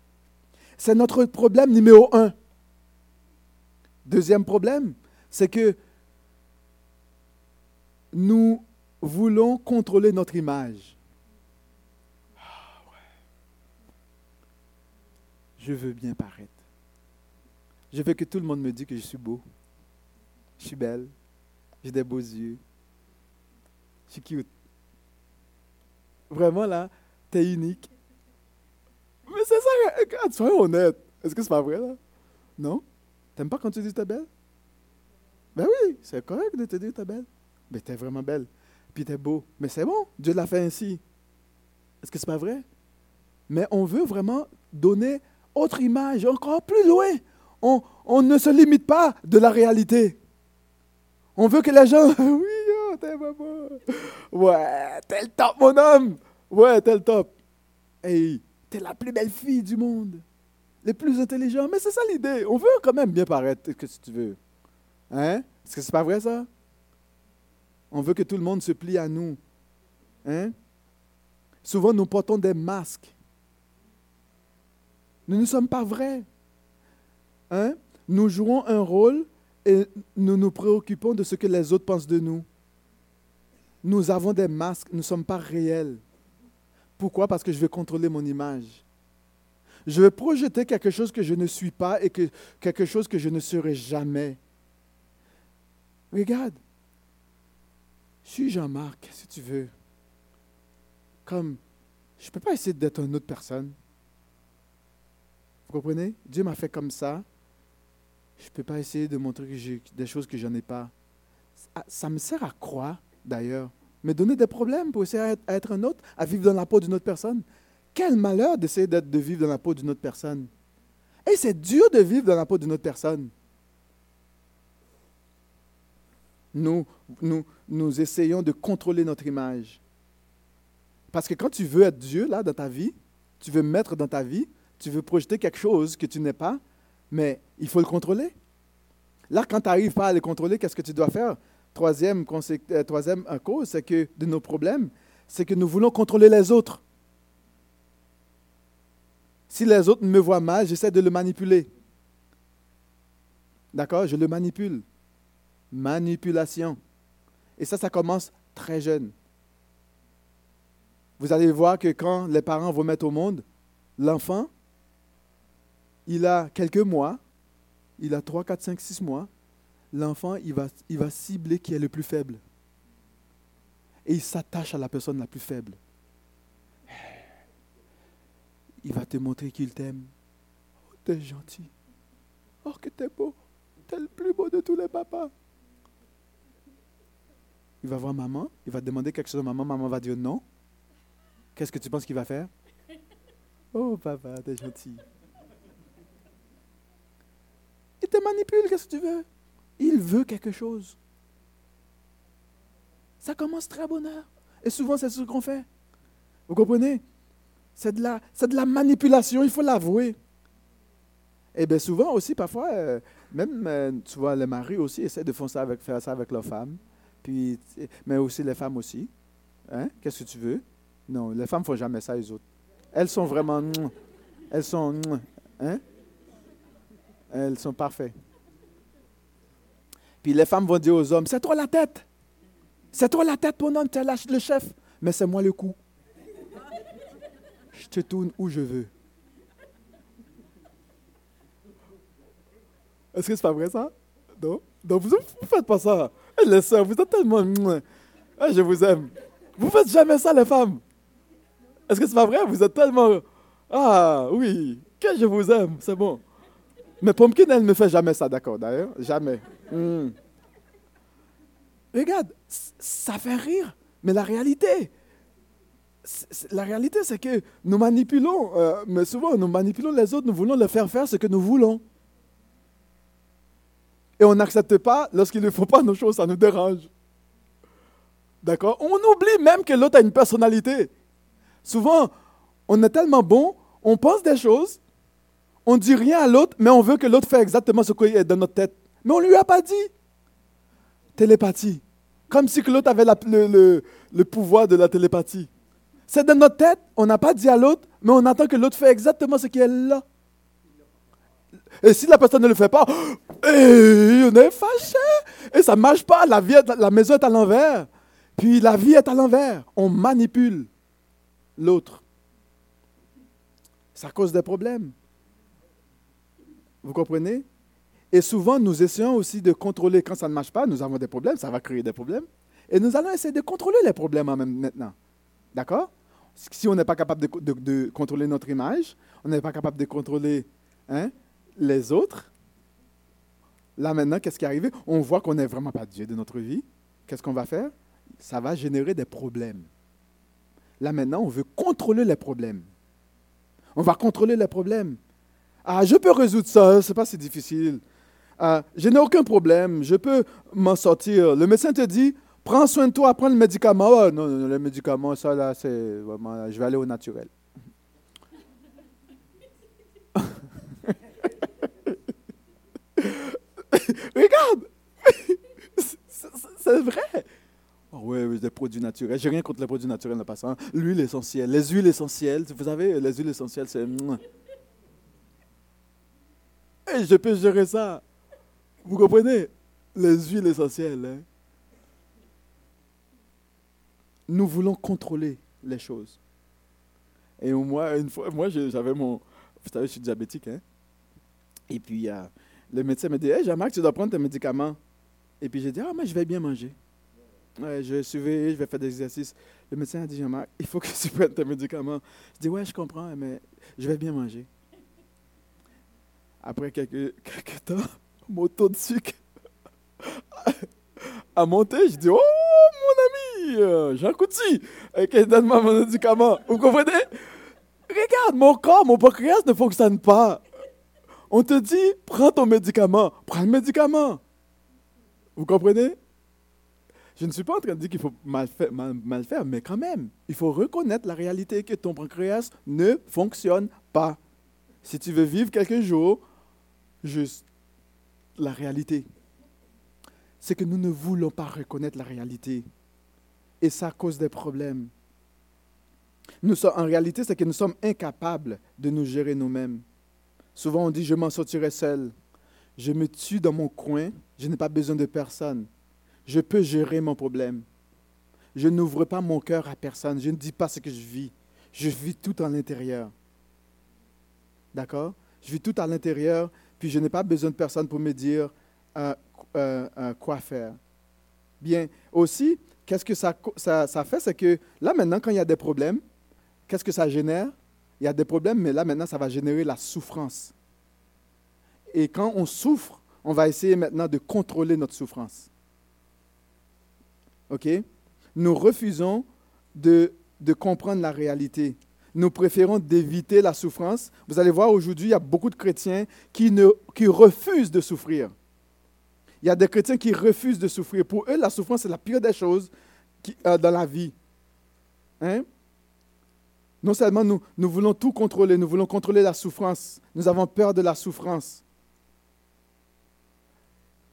C'est notre problème numéro un. Deuxième problème, c'est que nous voulons contrôler notre image. Ah, je veux bien paraître. Je veux que tout le monde me dise que je suis beau. Je suis belle. J'ai des beaux yeux. Je suis cute. Vraiment là, t'es unique. Mais c'est ça, sois honnête. Est-ce que c'est pas vrai là? Non? T'aimes pas quand tu dis t'es belle? Ben oui, c'est correct de te dire t'es belle. Mais t'es vraiment belle puis t'es beau. Mais c'est bon, Dieu l'a fait ainsi. Est-ce que c'est pas vrai? Mais on veut vraiment donner autre image, encore plus loin. On, on ne se limite pas de la réalité. On veut que les gens, oui, oh, t'es beau. Ouais, t'es le top, mon homme. Ouais, t'es le top. Hey, t'es la plus belle fille du monde. Les plus intelligents. Mais c'est ça l'idée. On veut quand même bien paraître, que si tu veux. Hein? Est-ce que c'est pas vrai ça? On veut que tout le monde se plie à nous. Hein? Souvent, nous portons des masques. Nous ne sommes pas vrais. Hein? Nous jouons un rôle et nous nous préoccupons de ce que les autres pensent de nous. Nous avons des masques, nous ne sommes pas réels. Pourquoi? Parce que je veux contrôler mon image. Je veux projeter quelque chose que je ne suis pas et que, quelque chose que je ne serai jamais. Regarde, suis Jean-Marc, si tu veux. Comme, je ne peux pas essayer d'être une autre personne. Vous comprenez? Dieu m'a fait comme ça. Je ne peux pas essayer de montrer que j'ai des choses que je n'en ai pas. Ça, me sert à croire, d'ailleurs? Me donner des problèmes pour essayer d'être être un autre, à vivre dans la peau d'une autre personne? Quel malheur d'essayer de vivre dans la peau d'une autre personne. Et c'est dur de vivre dans la peau d'une autre personne. Nous, nous, nous essayons de contrôler notre image. Parce que quand tu veux être Dieu, là, dans ta vie, tu veux mettre dans ta vie, tu veux projeter quelque chose que tu n'es pas, mais il faut le contrôler. Là, quand tu n'arrives pas à le contrôler, qu'est-ce que tu dois faire? Troisième, euh, troisième cause, c'est que de nos problèmes, c'est que nous voulons contrôler les autres. Si les autres me voient mal, j'essaie de le manipuler. D'accord? Je le manipule. Manipulation. Et ça, ça commence très jeune. Vous allez voir que quand les parents vont mettre au monde, l'enfant, il a quelques mois, il a 3, 4, 5, 6 mois, l'enfant, il va, il va cibler qui est le plus faible. Et il s'attache à la personne la plus faible. Il va te montrer qu'il t'aime. Oh, t'es gentil. Oh, que t'es beau. T'es le plus beau de tous les papas. Il va voir maman, il va demander quelque chose à maman, maman va dire non. Qu'est-ce que tu penses qu'il va faire? Oh papa, t'es gentil. Il te manipule, qu'est-ce que tu veux? Il veut quelque chose. Ça commence très heure. Et souvent, c'est ce qu'on fait. Vous comprenez? C'est de, la, de la manipulation, il faut l'avouer. Et bien souvent aussi, parfois, euh, même, euh, tu vois, les maris aussi essaient de faire ça avec, faire ça avec leurs femmes. Mais aussi les femmes aussi. Hein? Qu'est-ce que tu veux? Non, les femmes ne font jamais ça, les autres. Elles sont vraiment... Elles sont... Hein? Elles sont parfaites. Puis les femmes vont dire aux hommes, c'est toi la tête. C'est toi la tête, ton homme, tu es le chef. Mais c'est moi le coup. Je te tourne où je veux. Est-ce que c'est pas vrai ça? Non? Donc vous ne faites pas ça. Les soeurs, vous êtes tellement... Ah, je vous aime. Vous faites jamais ça, les femmes. Est-ce que c'est pas vrai? Vous êtes tellement... Ah, oui, que je vous aime, c'est bon. Mais Pumpkin, elle ne fait jamais ça, d'accord, d'ailleurs. Jamais. Hmm. Regarde, ça fait rire, mais la réalité, la réalité, c'est que nous manipulons, euh, mais souvent nous manipulons les autres, nous voulons leur faire faire ce que nous voulons. Et on n'accepte pas lorsqu'ils ne font pas nos choses, ça nous dérange. D'accord? On oublie même que l'autre a une personnalité. Souvent, on est tellement bon, on pense des choses, on ne dit rien à l'autre, mais on veut que l'autre fasse exactement ce qui est dans notre tête. Mais on ne lui a pas dit. Télépathie. Comme si l'autre avait le, le, pouvoir de la télépathie. C'est dans notre tête, on n'a pas dit à l'autre, mais on attend que l'autre fasse exactement ce qui est là. Et si la personne ne le fait pas, on est fâché. Et ça ne marche pas. La, vie la maison est à l'envers. Puis la vie est à l'envers. On manipule l'autre. Ça cause des problèmes. Vous comprenez? Et souvent, nous essayons aussi de contrôler. Quand ça ne marche pas, nous avons des problèmes, ça va créer des problèmes. Et nous allons essayer de contrôler les problèmes même maintenant. D'accord? Si on n'est pas capable de, contrôler notre image, on n'est pas capable de contrôler hein, les autres, là maintenant, qu'est-ce qui est arrivé? On voit qu'on n'est vraiment pas Dieu de notre vie. Qu'est-ce qu'on va faire? Ça va générer des problèmes. Là maintenant, on veut contrôler les problèmes. On va contrôler les problèmes. Ah, je peux résoudre ça, c'est pas si difficile. Ah, je n'ai aucun problème, je peux m'en sortir. Le médecin te dit, prends soin de toi, prends le médicament. Oh, non, non, le médicament, ça là, c'est vraiment, je vais aller au naturel. Regarde, c'est vrai. Oh, oui, des produits naturels. J'ai rien contre les produits naturels en passant. L'huile essentielle, les huiles essentielles. Vous savez, les huiles essentielles, c'est et je peux gérer ça. Vous comprenez? Les huiles essentielles. Hein. Nous voulons contrôler les choses. Et moi, une fois, moi, j'avais mon. Vous savez, je suis diabétique. Hein? Et puis, euh, le médecin me dit Hey, Jean-Marc, tu dois prendre tes médicaments. Et puis, j'ai dit Ah, mais je vais bien manger. je vais suivre, je vais faire des exercices. Le médecin a dit Jean-Marc, il faut que tu prennes tes médicaments. Je dis Ouais, je comprends, mais je vais bien manger. Après quelques, quelques temps, mon taux de sucre a monté. Je dis, oh mon ami, euh, Jean Couty, donne-moi mon médicament. Vous comprenez? Regarde, mon corps, mon pancréas ne fonctionne pas. On te dit, prends ton médicament. Prends le médicament. Vous comprenez? Je ne suis pas en train de dire qu'il faut mal faire, mais quand même, il faut reconnaître la réalité que ton pancréas ne fonctionne pas. Si tu veux vivre quelques jours, juste la réalité. C'est que nous ne voulons pas reconnaître la réalité. Et ça cause des problèmes. Nous sommes, en réalité, c'est que nous sommes incapables de nous gérer nous-mêmes. Souvent, on dit, je m'en sortirai seul. Je me tue dans mon coin, je n'ai pas besoin de personne. Je peux gérer mon problème. Je n'ouvre pas mon cœur à personne. Je ne dis pas ce que je vis. Je vis tout à l'intérieur. D'accord? Je vis tout à l'intérieur, puis je n'ai pas besoin de personne pour me dire euh, euh, euh, quoi faire. Bien, aussi, qu'est-ce que ça, ça, ça fait, c'est que là maintenant, quand il y a des problèmes, qu'est-ce que ça génère? Il y a des problèmes, mais là maintenant, ça va générer la souffrance. Et quand on souffre, on va essayer maintenant de contrôler notre souffrance. OK? Nous refusons de, comprendre la réalité. Nous préférons d'éviter la souffrance. Vous allez voir, aujourd'hui, il y a beaucoup de chrétiens qui, refusent de souffrir. Il y a des chrétiens qui refusent de souffrir. Pour eux, la souffrance, c'est la pire des choses euh, dans la vie. Hein? Non seulement nous, nous voulons tout contrôler, nous voulons contrôler la souffrance. Nous avons peur de la souffrance.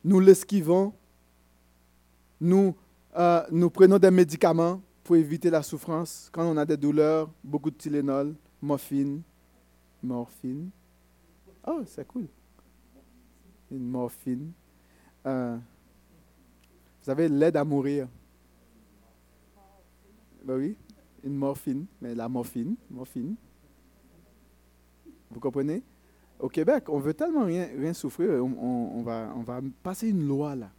Nous l'esquivons. Nous, euh, nous prenons des médicaments pour éviter la souffrance. Quand on a des douleurs, beaucoup de Tylenol, morphine. Morphine. Oh, c'est cool. Une morphine. Euh, vous avez l'aide à mourir. Ben oui, une morphine, mais la morphine, morphine. Vous comprenez? Au Québec, on veut tellement rien, souffrir, on, va, on va passer une loi là.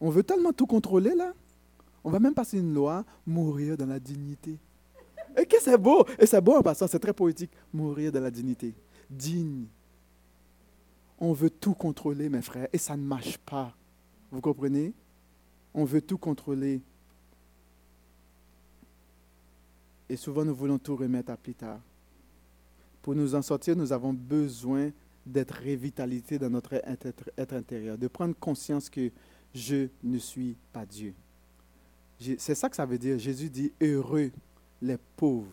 On veut tellement tout contrôler là. On va même passer une loi, mourir dans la dignité. Et que c'est beau! Et c'est beau en passant, c'est très poétique. Mourir dans la dignité. Digne. On veut tout contrôler, mes frères, et ça ne marche pas. Vous comprenez? On veut tout contrôler. Et souvent, nous voulons tout remettre à plus tard. Pour nous en sortir, nous avons besoin d'être revitalité dans notre être intérieur, de prendre conscience que je ne suis pas Dieu. C'est ça que ça veut dire. Jésus dit, heureux les pauvres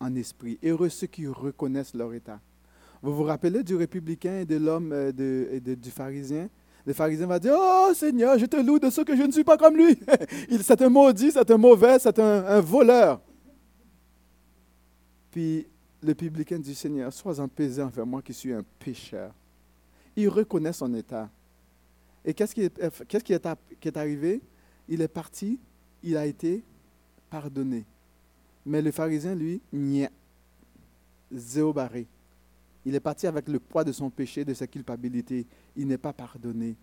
en esprit, heureux ceux qui reconnaissent leur état. Vous vous rappelez du républicain et de l'homme euh, de, du pharisien? Le pharisien va dire Oh Seigneur, je te loue de ce que je ne suis pas comme lui. c'est un maudit, c'est un mauvais, c'est un, voleur. Puis le publicain dit Seigneur, sois apaisé envers moi qui suis un pécheur. Il reconnaît son état. Et qu'est-ce qui est, qu'est-ce qui est, arrivé? Il est parti, il a été pardonné. Mais le pharisien, lui, n'y zéro barré. Il est parti avec le poids de son péché, de sa culpabilité. Il n'est pas pardonné.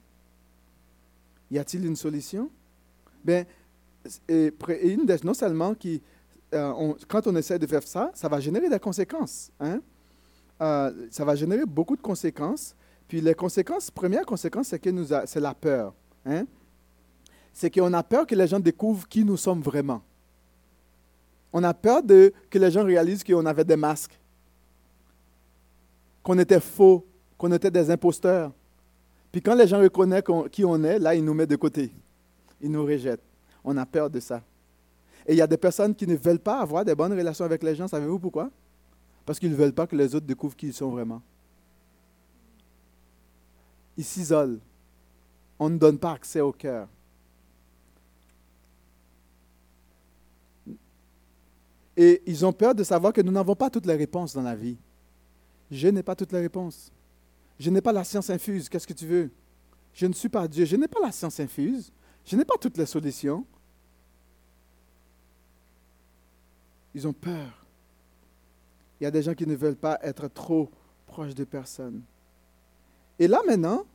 Y a-t-il une solution? Ben, une des, non seulement qui, euh, quand on essaie de faire ça, ça va générer des conséquences. Hein? Euh, ça va générer beaucoup de conséquences. Puis les conséquences, première conséquence, c'est que nous, c'est la peur. Hein? C'est qu'on a peur que les gens découvrent qui nous sommes vraiment. On a peur de, que les gens réalisent qu'on avait des masques qu'on était faux, qu'on était des imposteurs. Puis quand les gens reconnaissent qui on est, là, ils nous mettent de côté. Ils nous rejettent. On a peur de ça. Et il y a des personnes qui ne veulent pas avoir des bonnes relations avec les gens. Savez-vous pourquoi? Parce qu'ils ne veulent pas que les autres découvrent qui ils sont vraiment. Ils s'isolent. On ne donne pas accès au cœur. Et ils ont peur de savoir que nous n'avons pas toutes les réponses dans la vie. Je n'ai pas toutes les réponses. Je n'ai pas la science infuse. Qu'est-ce que tu veux? Je ne suis pas Dieu. Je n'ai pas la science infuse. Je n'ai pas toutes les solutions. Ils ont peur. Il y a des gens qui ne veulent pas être trop proches de personnes. Et là maintenant,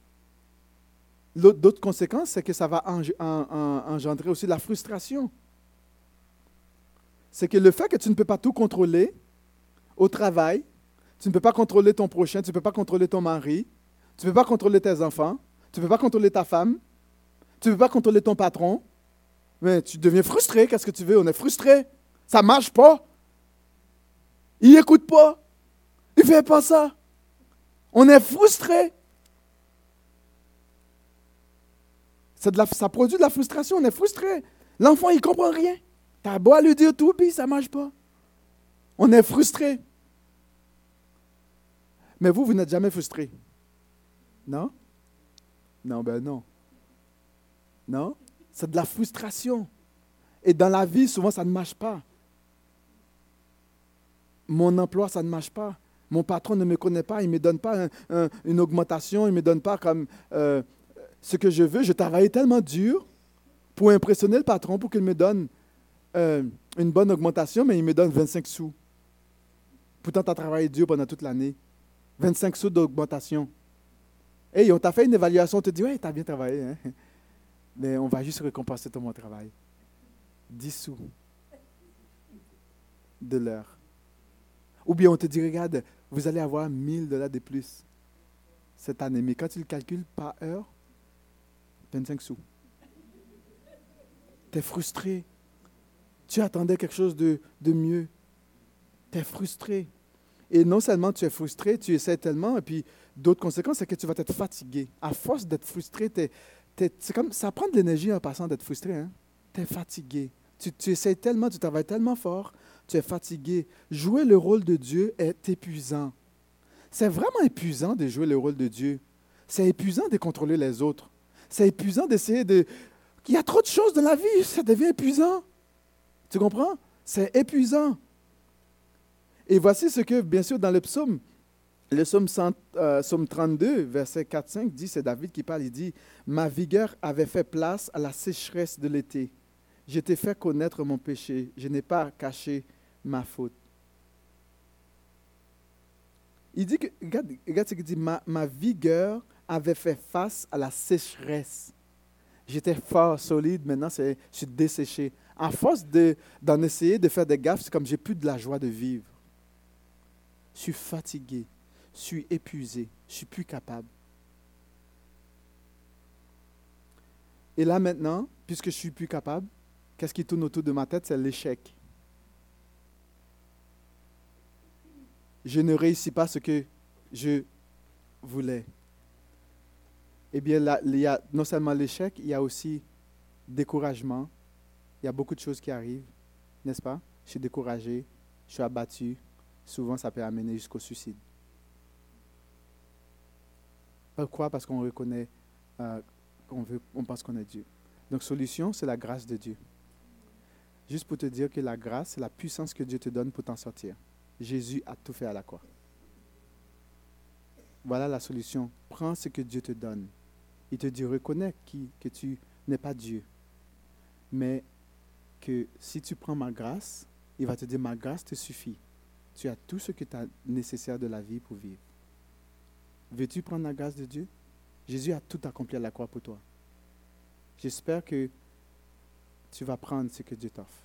l'autre conséquence, c'est que ça va engendrer aussi la frustration. C'est que le fait que tu ne peux pas tout contrôler au travail, tu ne peux pas contrôler ton prochain, tu ne peux pas contrôler ton mari, tu ne peux pas contrôler tes enfants, tu ne peux pas contrôler ta femme, tu ne peux pas contrôler ton patron. Mais tu deviens frustré, qu'est-ce que tu veux? On est frustré. Ça ne marche pas. Il n'écoute pas. Il ne fait pas ça. On est frustré. ça produit de la frustration, on est frustré. L'enfant, il ne comprend rien. Tu as beau lui dire tout, puis ça ne marche pas. On est frustré. Mais vous, vous n'êtes jamais frustré. Non? Non, ben non. Non? C'est de la frustration. Et dans la vie, souvent, ça ne marche pas. Mon emploi, ça ne marche pas. Mon patron ne me connaît pas, il ne me donne pas un- un- une augmentation, il ne me donne pas comme euh, ce que je veux. Je travaille tellement dur pour impressionner le patron pour qu'il me donne euh, une bonne augmentation, mais il me donne 25 sous. Pourtant, tu as travaillé dur pendant toute l'année. 25 sous d'augmentation. Hey, on t'a fait une évaluation, on te dit, ouais, tu as bien travaillé. hein. Mais on va juste récompenser ton travail. 10 sous de l'heure. Ou bien on te dit, regarde, vous allez avoir 1000 dollars de plus cette année. Mais quand tu le calcules par heure, 25 sous. Tu es frustré. Tu attendais quelque chose de, mieux. Tu es frustré. Et non seulement tu es frustré, tu essaies tellement, et puis d'autres conséquences, c'est que tu vas être fatigué. À force d'être frustré, t'es- comme, ça prend de l'énergie en passant d'être frustré. Hein? Tu es fatigué. Tu, tu essaies tellement, tu travailles tellement fort, tu es fatigué. Jouer le rôle de Dieu est épuisant. C'est vraiment épuisant de jouer le rôle de Dieu. C'est épuisant de contrôler les autres. C'est épuisant d'essayer de... Il y a trop de choses dans la vie, ça devient épuisant. Tu comprends? C'est épuisant. Et voici ce que, bien sûr, dans le psaume, le psaume, 100, euh, 32, verset 4-5 dit, c'est David qui parle, il dit, Ma vigueur avait fait place à la sécheresse de l'été. Je t'ai fait connaître mon péché, je n'ai pas caché ma faute. Il dit que, regarde, regarde ce qu'il dit, ma, ma vigueur avait fait face à la sécheresse. J'étais fort, solide, maintenant je suis desséché. À force de, d'en essayer de faire des gaffes, c'est comme j'ai plus de la joie de vivre. Je suis fatigué, je suis épuisé, je suis plus capable. Et là maintenant, puisque je suis plus capable, qu'est-ce qui tourne autour de ma tête? C'est l'échec. Je ne réussis pas ce que je voulais. Eh bien, là, il y a non seulement l'échec, il y a aussi découragement. Il y a beaucoup de choses qui arrivent, n'est-ce pas? Je suis découragé, je suis abattu. Souvent, ça peut amener jusqu'au suicide. Pourquoi? Parce qu'on reconnaît, euh, qu'on veut, on pense qu'on est Dieu. Donc, solution, c'est la grâce de Dieu. Juste pour te dire que la grâce, c'est la puissance que Dieu te donne pour t'en sortir. Jésus a tout fait à la croix. Voilà la solution. Prends ce que Dieu te donne. Il te dit, reconnais qui, que tu n'es pas Dieu. Mais que si tu prends ma grâce, il va te dire, ma grâce te suffit. Tu as tout ce que tu as nécessaire de la vie pour vivre. Veux-tu prendre la grâce de Dieu? Jésus a tout accompli à la croix pour toi. J'espère que tu vas prendre ce que Dieu t'offre.